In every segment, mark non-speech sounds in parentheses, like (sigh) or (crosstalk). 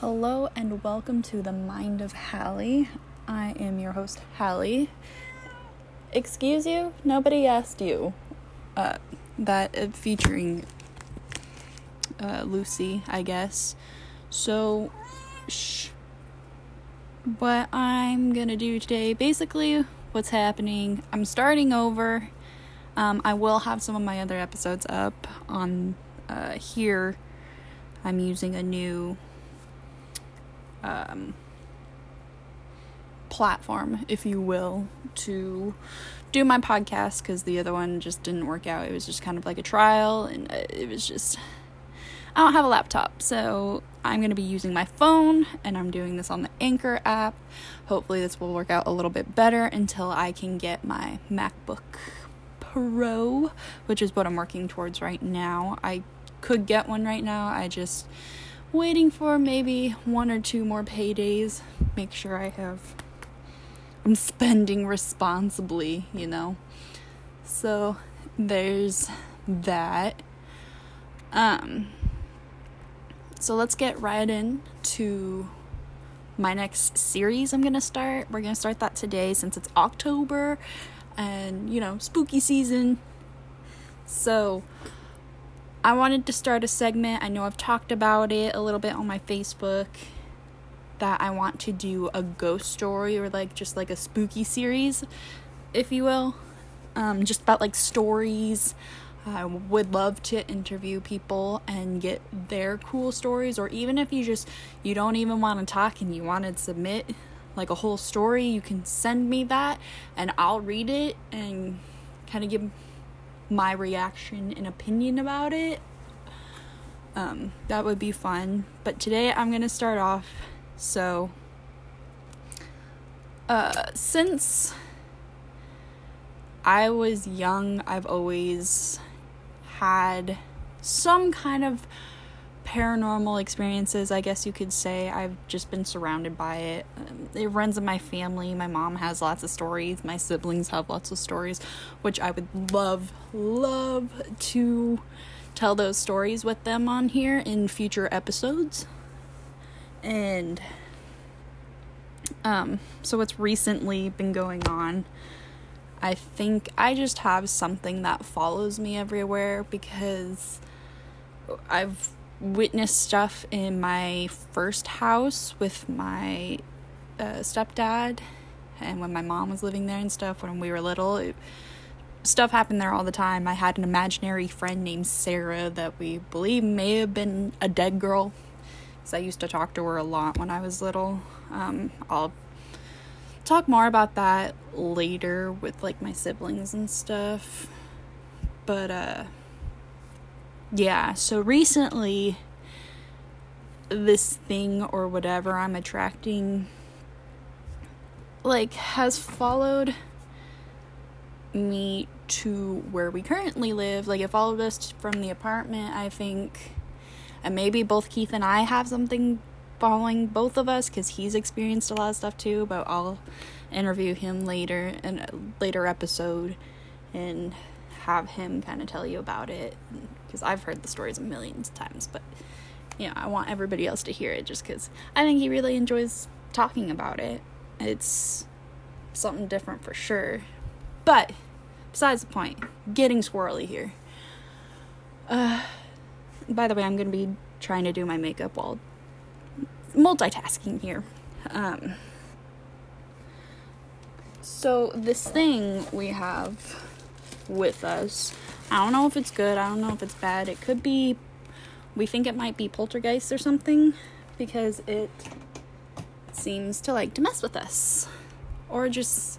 Hello and welcome to the Mind of Hallie. I am your host, Hallie. Excuse you, nobody asked you. Uh, that uh, featuring uh, Lucy, I guess. So, shh. What I'm gonna do today, basically, what's happening, I'm starting over. Um, I will have some of my other episodes up on uh, here. I'm using a new um, platform, if you will, to do my podcast because the other one just didn't work out. It was just kind of like a trial, and uh, it was just. I don't have a laptop, so I'm going to be using my phone and I'm doing this on the Anchor app. Hopefully, this will work out a little bit better until I can get my MacBook Pro, which is what I'm working towards right now. I could get one right now. I just waiting for maybe one or two more paydays. Make sure I have I'm spending responsibly, you know. So there's that. Um so let's get right into my next series I'm to start. We're to start that today since it's October and, you know, spooky season. So, I wanted to start a segment. I know I've talked about it a little bit on my Facebook that I want to do a ghost story or like just like a spooky series, if you will. Um, just about like stories I would love to interview people and get their cool stories or even if you just you don't even want to talk and you want to submit like a whole story, you can send me that and I'll read it and kind of give my reaction and opinion about it. Um, that would be fun. But today I'm going to start off so uh since I was young, I've always had some kind of paranormal experiences, I guess you could say. I've just been surrounded by it. Um, it runs in my family. My mom has lots of stories. My siblings have lots of stories, which I would love, love to tell those stories with them on here in future episodes. And um, so what's recently been going on I think I just have something that follows me everywhere because I've witnessed stuff in my first house with my uh, stepdad and when my mom was living there and stuff when we were little. It, stuff happened there all the time. I had an imaginary friend named Sarah that we believe may have been a dead girl because I used to talk to her a lot when I was little. Um, I'll talk more about that later with like my siblings and stuff. But uh yeah, so recently this thing or whatever I'm attracting like has followed me to where we currently live. Like it followed us from the apartment, I think. And maybe both Keith and I have something following both of us because he's experienced a lot of stuff too. But I'll interview him later in a later episode and have him kind of tell you about it because I've heard the stories a million times. But you know, I want everybody else to hear it just because I think he really enjoys talking about it. It's something different for sure. But besides the point, getting squirrely here. Uh, by the way, I'm gonna be trying to do my makeup while multitasking here. Um, so, this thing we have with us, I don't know if it's good, I don't know if it's bad. It could be, we think it might be poltergeist or something because it seems to like to mess with us or just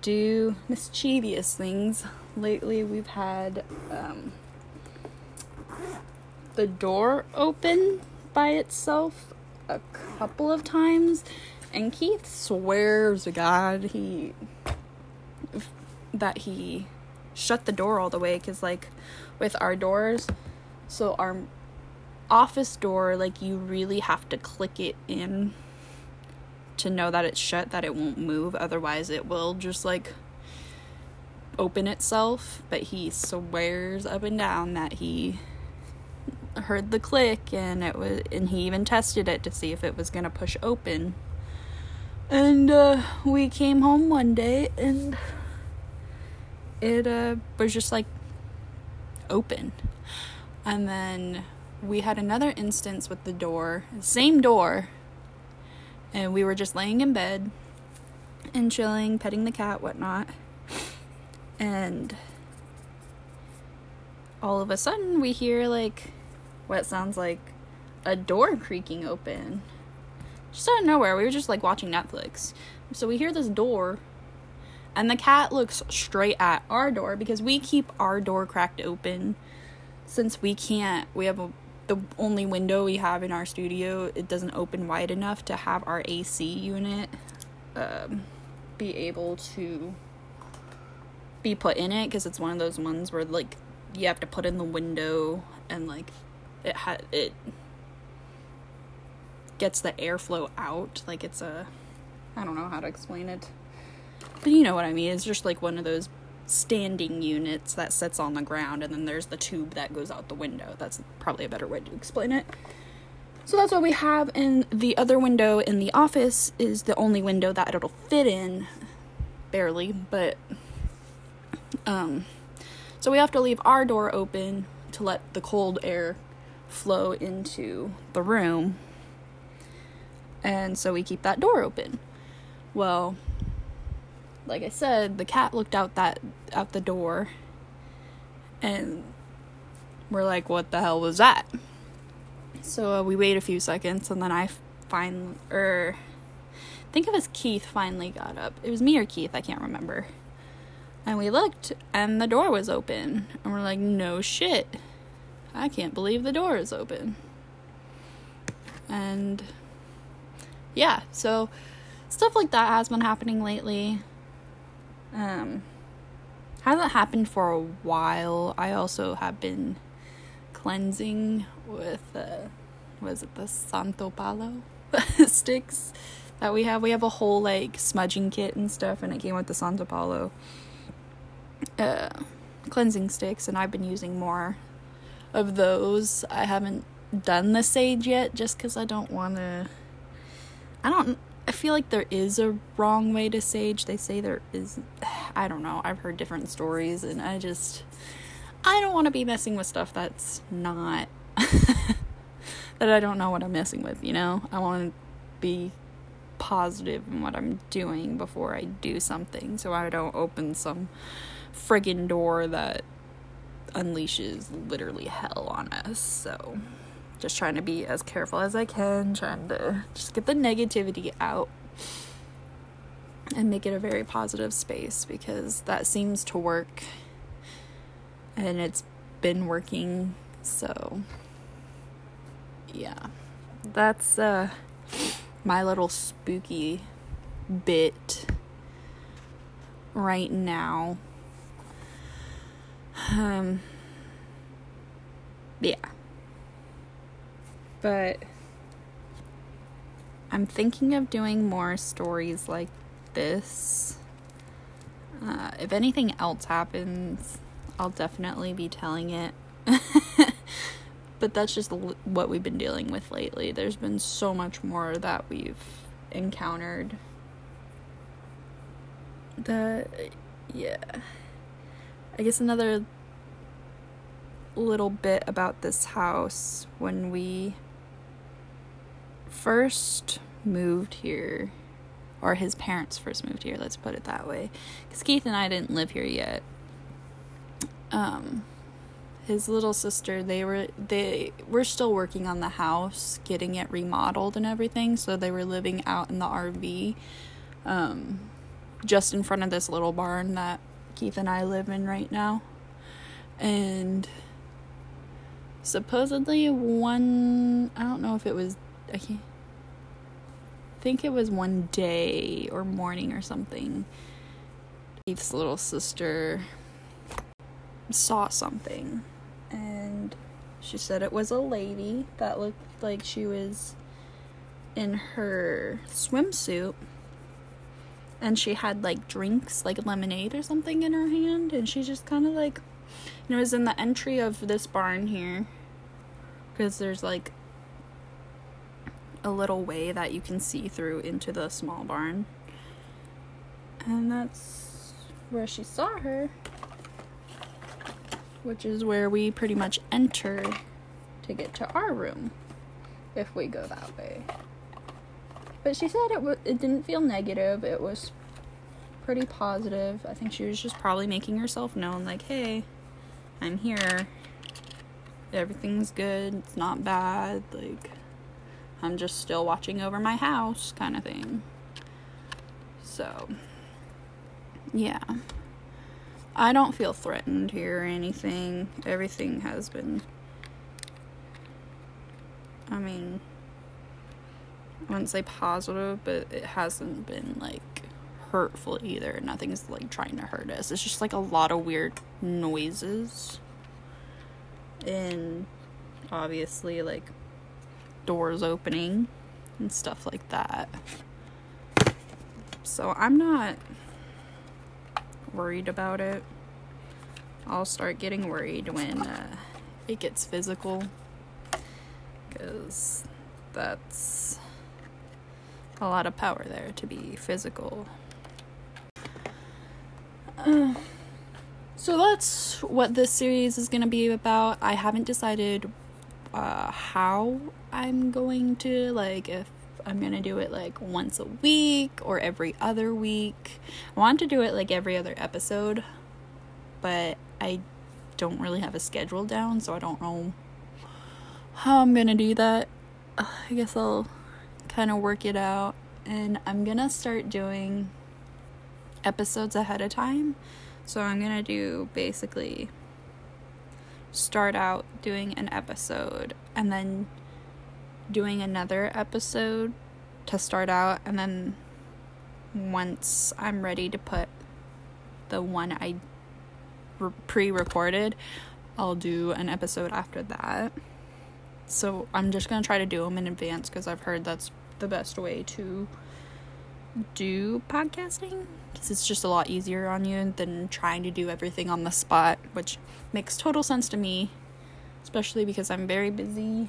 do mischievous things. Lately, we've had um, the door open by itself a couple of times, and Keith swears to God he that he shut the door all the way because like with our doors, so our office door like you really have to click it in to know that it's shut that it won't move otherwise it will just like open itself but he swears up and down that he heard the click and it was and he even tested it to see if it was going to push open. And uh, we came home one day and it uh, was just like open. And then we had another instance with the door, same door, and we were just laying in bed and chilling, petting the cat, whatnot. And all of a sudden, we hear like what sounds like a door creaking open. Just out of nowhere, we were just like watching Netflix. So we hear this door, and the cat looks straight at our door because we keep our door cracked open. Since we can't, we have a the only window we have in our studio it doesn't open wide enough to have our AC unit um, be able to be put in it because it's one of those ones where like you have to put in the window and like it had it gets the airflow out. Like it's a I don't know how to explain it but you know what I mean it's just like one of those standing units that sits on the ground and then there's the tube that goes out the window. That's probably a better way to explain it. So that's what we have and the other window in the office is the only window that it'll fit in barely, but um so we have to leave our door open to let the cold air flow into the room. And so we keep that door open. Well, like I said, the cat looked out that out the door and we're like, what the hell was that? So uh, we wait a few seconds and then I find or think of as Keith finally got up. It was me or Keith, I can't remember. And we looked and the door was open. And we're like, no shit. I can't believe the door is open. And yeah, so stuff like that has been happening lately. Um, hasn't happened for a while. I also have been cleansing with uh, was it the Santo Palo (laughs) sticks that we have. We have a whole like smudging kit and stuff, and it came with the Santo Palo uh, cleansing sticks, and I've been using more of those. I haven't done the sage yet, just because I don't want to. I don't feel like there is a wrong way to sage. They say there is. I don't know. I've heard different stories, and I just. I don't want to be messing with stuff that's not. (laughs) that I don't know what I'm messing with, you know? I want to be positive in what I'm doing before I do something so I don't open some friggin' door that unleashes literally hell on us. So just trying to be as careful as I can, trying to just get the negativity out and make it a very positive space because that seems to work and it's been working. So, yeah, that's uh, my little spooky bit right now. Um, yeah. But I'm thinking of doing more stories like this. Uh, if anything else happens, I'll definitely be telling it. (laughs) but that's just what we've been dealing with lately. There's been so much more that we've encountered. That, yeah. I guess another little bit about this house when we first moved here, or his parents first moved here, let's put it that way, because Keith and I didn't live here yet. Um, his little sister, they were they were still working on the house, getting it remodeled and everything, so they were living out in the RV, um, just in front of this little barn that Keith and I live in right now, and supposedly one I don't know if it was I can't think it was one day or morning or something. Keith's little sister saw something and she said it was a lady that looked like she was in her swimsuit and she had like drinks like lemonade or something in her hand and she just kind of like it was in the entry of this barn here because there's like a little way that you can see through into the small barn. And that's where she saw her, which is where we pretty much enter to get to our room if we go that way. But she said it it didn't feel negative. It was pretty positive. I think she was just probably making herself known like, "Hey, I'm here. Everything's good. It's not bad. Like I'm just still watching over my house kind of thing." So, yeah. I don't feel threatened here or anything. Everything has been I mean, I wouldn't say positive, but it hasn't been like hurtful either. Nothing's like trying to hurt us. It's just like a lot of weird noises. And obviously, like doors opening and stuff like that. So I'm not worried about it. I'll start getting worried when uh, it gets physical because that's a lot of power there to be physical. Uh, (sighs) so that's what this series is going to be about. I haven't decided uh, how I'm going to, like, if I'm going to do it like once a week or every other week. I want to do it like every other episode, but I don't really have a schedule down, so I don't know how I'm gonna do that. (sighs) I guess I'll kind of work it out. And I'm gonna start doing episodes ahead of time. So I'm gonna do basically start out doing an episode and then doing another episode to start out. And then once I'm ready to put the one I pre recorded, I'll do an episode after that. So I'm just going to try to do them in advance because I've heard that's the best way to do podcasting because it's just a lot easier on you than trying to do everything on the spot, which makes total sense to me, especially because I'm very busy.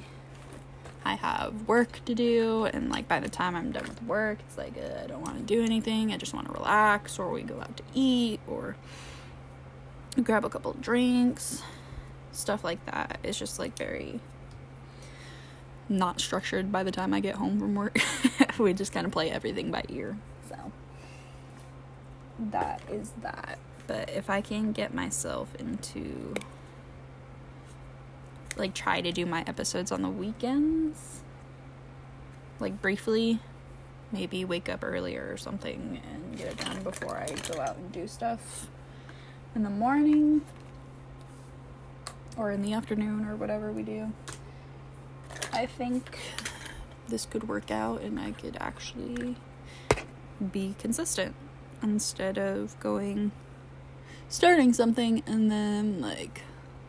I have work to do, and like by the time I'm done with work, it's like uh, I don't want to do anything. I just want to relax, or we go out to eat, or grab a couple drinks, stuff like that. It's just like very not structured by the time I get home from work. (laughs) we just kind of play everything by ear. So that is that. But if I can get myself into like try to do my episodes on the weekends, like briefly, maybe wake up earlier or something and get it done before I go out and do stuff in the morning or in the afternoon or whatever we do. I think this could work out and I could actually be consistent instead of going starting something and then like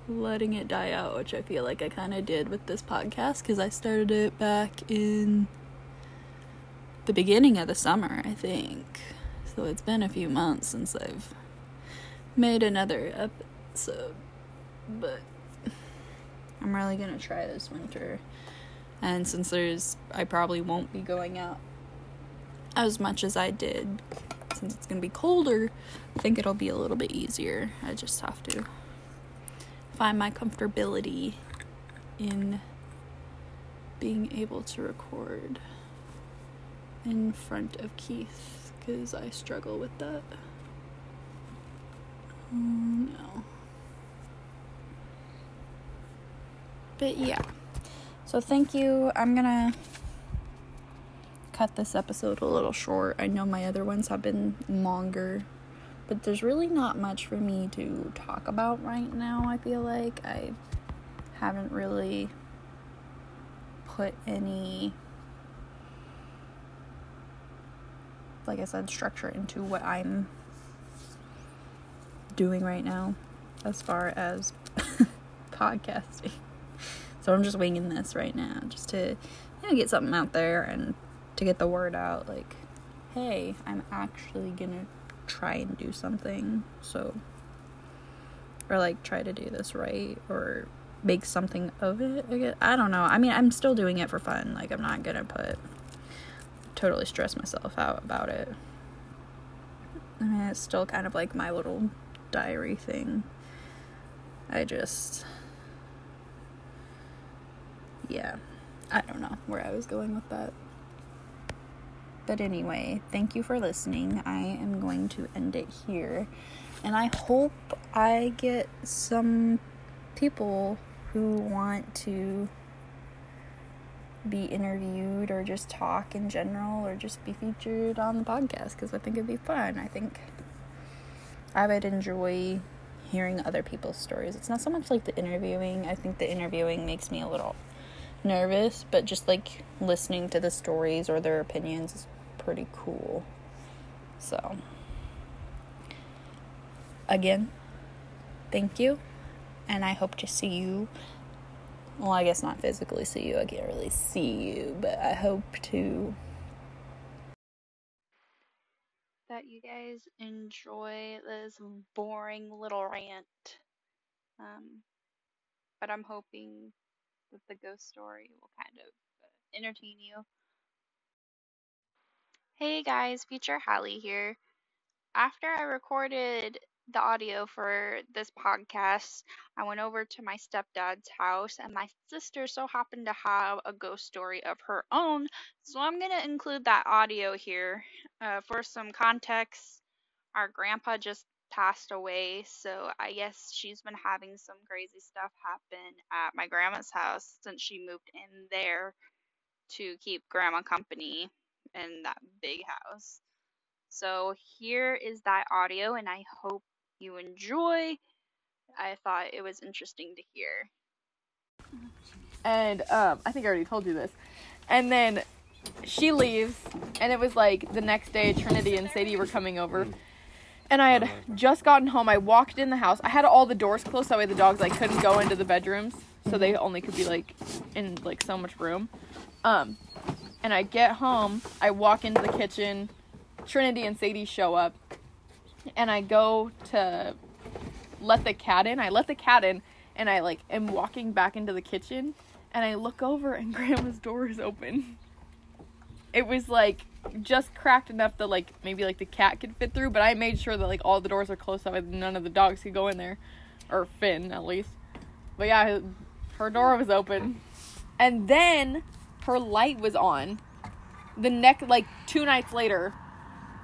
letting it die out, which I feel like I kind of did with this podcast because I started it back in the beginning of the summer, I think. So it's been a few months since I've made another episode, but I'm really gonna try this winter and since there's, I probably won't be going out as much as I did since it's going to be colder, I think it'll be a little bit easier. I just have to find my comfortability in being able to record in front of Keith because I struggle with that. Mm, no. But yeah. So thank you. I'm gonna cut this episode a little short. I know my other ones have been longer, but there's really not much for me to talk about right now. I feel like I haven't really put any like I said structure into what I'm doing right now as far as (laughs) podcasting. So I'm just winging this right now just to you know, get something out there and to get the word out like, hey, I'm actually gonna try and do something. So, or like try to do this right or make something of it. I, guess. I don't know. I mean, I'm still doing it for fun. Like, I'm not gonna put totally stress myself out about it. I mean, it's still kind of like my little diary thing. I just. Yeah. I don't know where I was going with that. But anyway, thank you for listening. I am going to end it here. And I hope I get some people who want to be interviewed or just talk in general or just be featured on the podcast because I think it'd be fun. I think I would enjoy hearing other people's stories. It's not so much like the interviewing, I think the interviewing makes me a little nervous, but just like listening to the stories or their opinions is pretty cool. So, again, thank you, and I hope to see you. Well, I guess not physically see you, I can't really see you, but I hope to. That you guys enjoy this boring little rant. Um, but I'm hoping that the ghost story will kind of uh, entertain you. Hey guys, Future Hallie here. After I recorded the audio for this podcast, I went over to my stepdad's house, and my sister so happened to have a ghost story of her own. So I'm going to include that audio here. Uh, for some context, our grandpa just passed away, so I guess she's been having some crazy stuff happen at my grandma's house since she moved in there to keep grandma company in that big house. So here is that audio, and I hope you enjoy. I thought it was interesting to hear. And um, I think I already told you this. And then she leaves, and it was like the next day, Trinity and Sadie were coming over. And I had just gotten home. I walked in the house. I had all the doors closed, that way the dogs like couldn't go into the bedrooms, so they only could be like in like so much room. Um, and I get home, I walk into the kitchen, Trinity and Sadie show up, and I go to let the cat in. I let the cat in, and I like am walking back into the kitchen, and I look over, and (laughs) Grandma's door is open. It was like just cracked enough that like maybe like the cat could fit through, but I made sure that like all the doors are closed so none of the dogs could go in there, or Finn at least. But yeah, her door was open, and then her light was on. The neck like two nights later,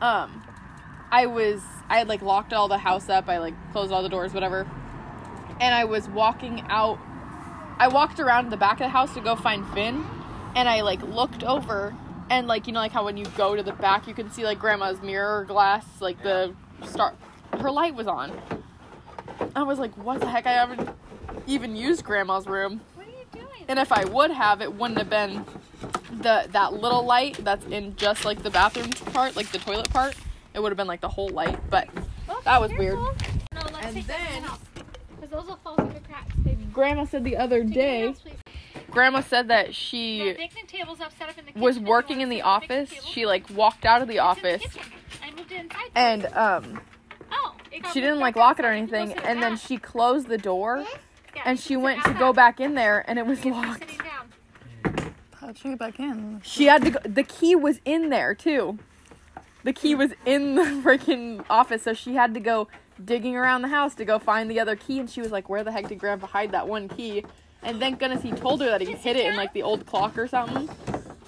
um, I was I had like locked all the house up. I like closed all the doors, whatever. And I was walking out. I walked around the back of the house to go find Finn, and I like looked over and like you know like how when you go to the back you can see like grandma's mirror glass like the star her light was on. I was like, what the heck? I haven't even used grandma's room. And if I would have, it wouldn't have been the that little light that's in just like the bathroom part, like the toilet part. It would have been like the whole light, but Oh, that was weird. No, let's And take then- because those will fall through the cracks, baby. Grandma said the other Take day, it out, please. Grandma said that The she picnic tables up set up in the was working in the sit at picnic office. table. She like walked out of the It's in the office. I moved inside. and um oh, she didn't like lock it or outside. You can go anything sit and then she closed the door Yeah, and she went to go back. back in there and it was locked. sitting down. How'd she get back in? She had to go the key was in there too. The key was in the (laughs) freaking office so she had to go digging around the house to go find the other key and she was like where the heck did grandpa hide that one key? And thank goodness he told her that he hid it in like the old clock or something.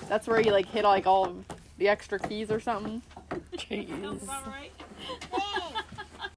That's where he like hid like all of the extra keys or something. (laughs) Jeez. Sounds about right.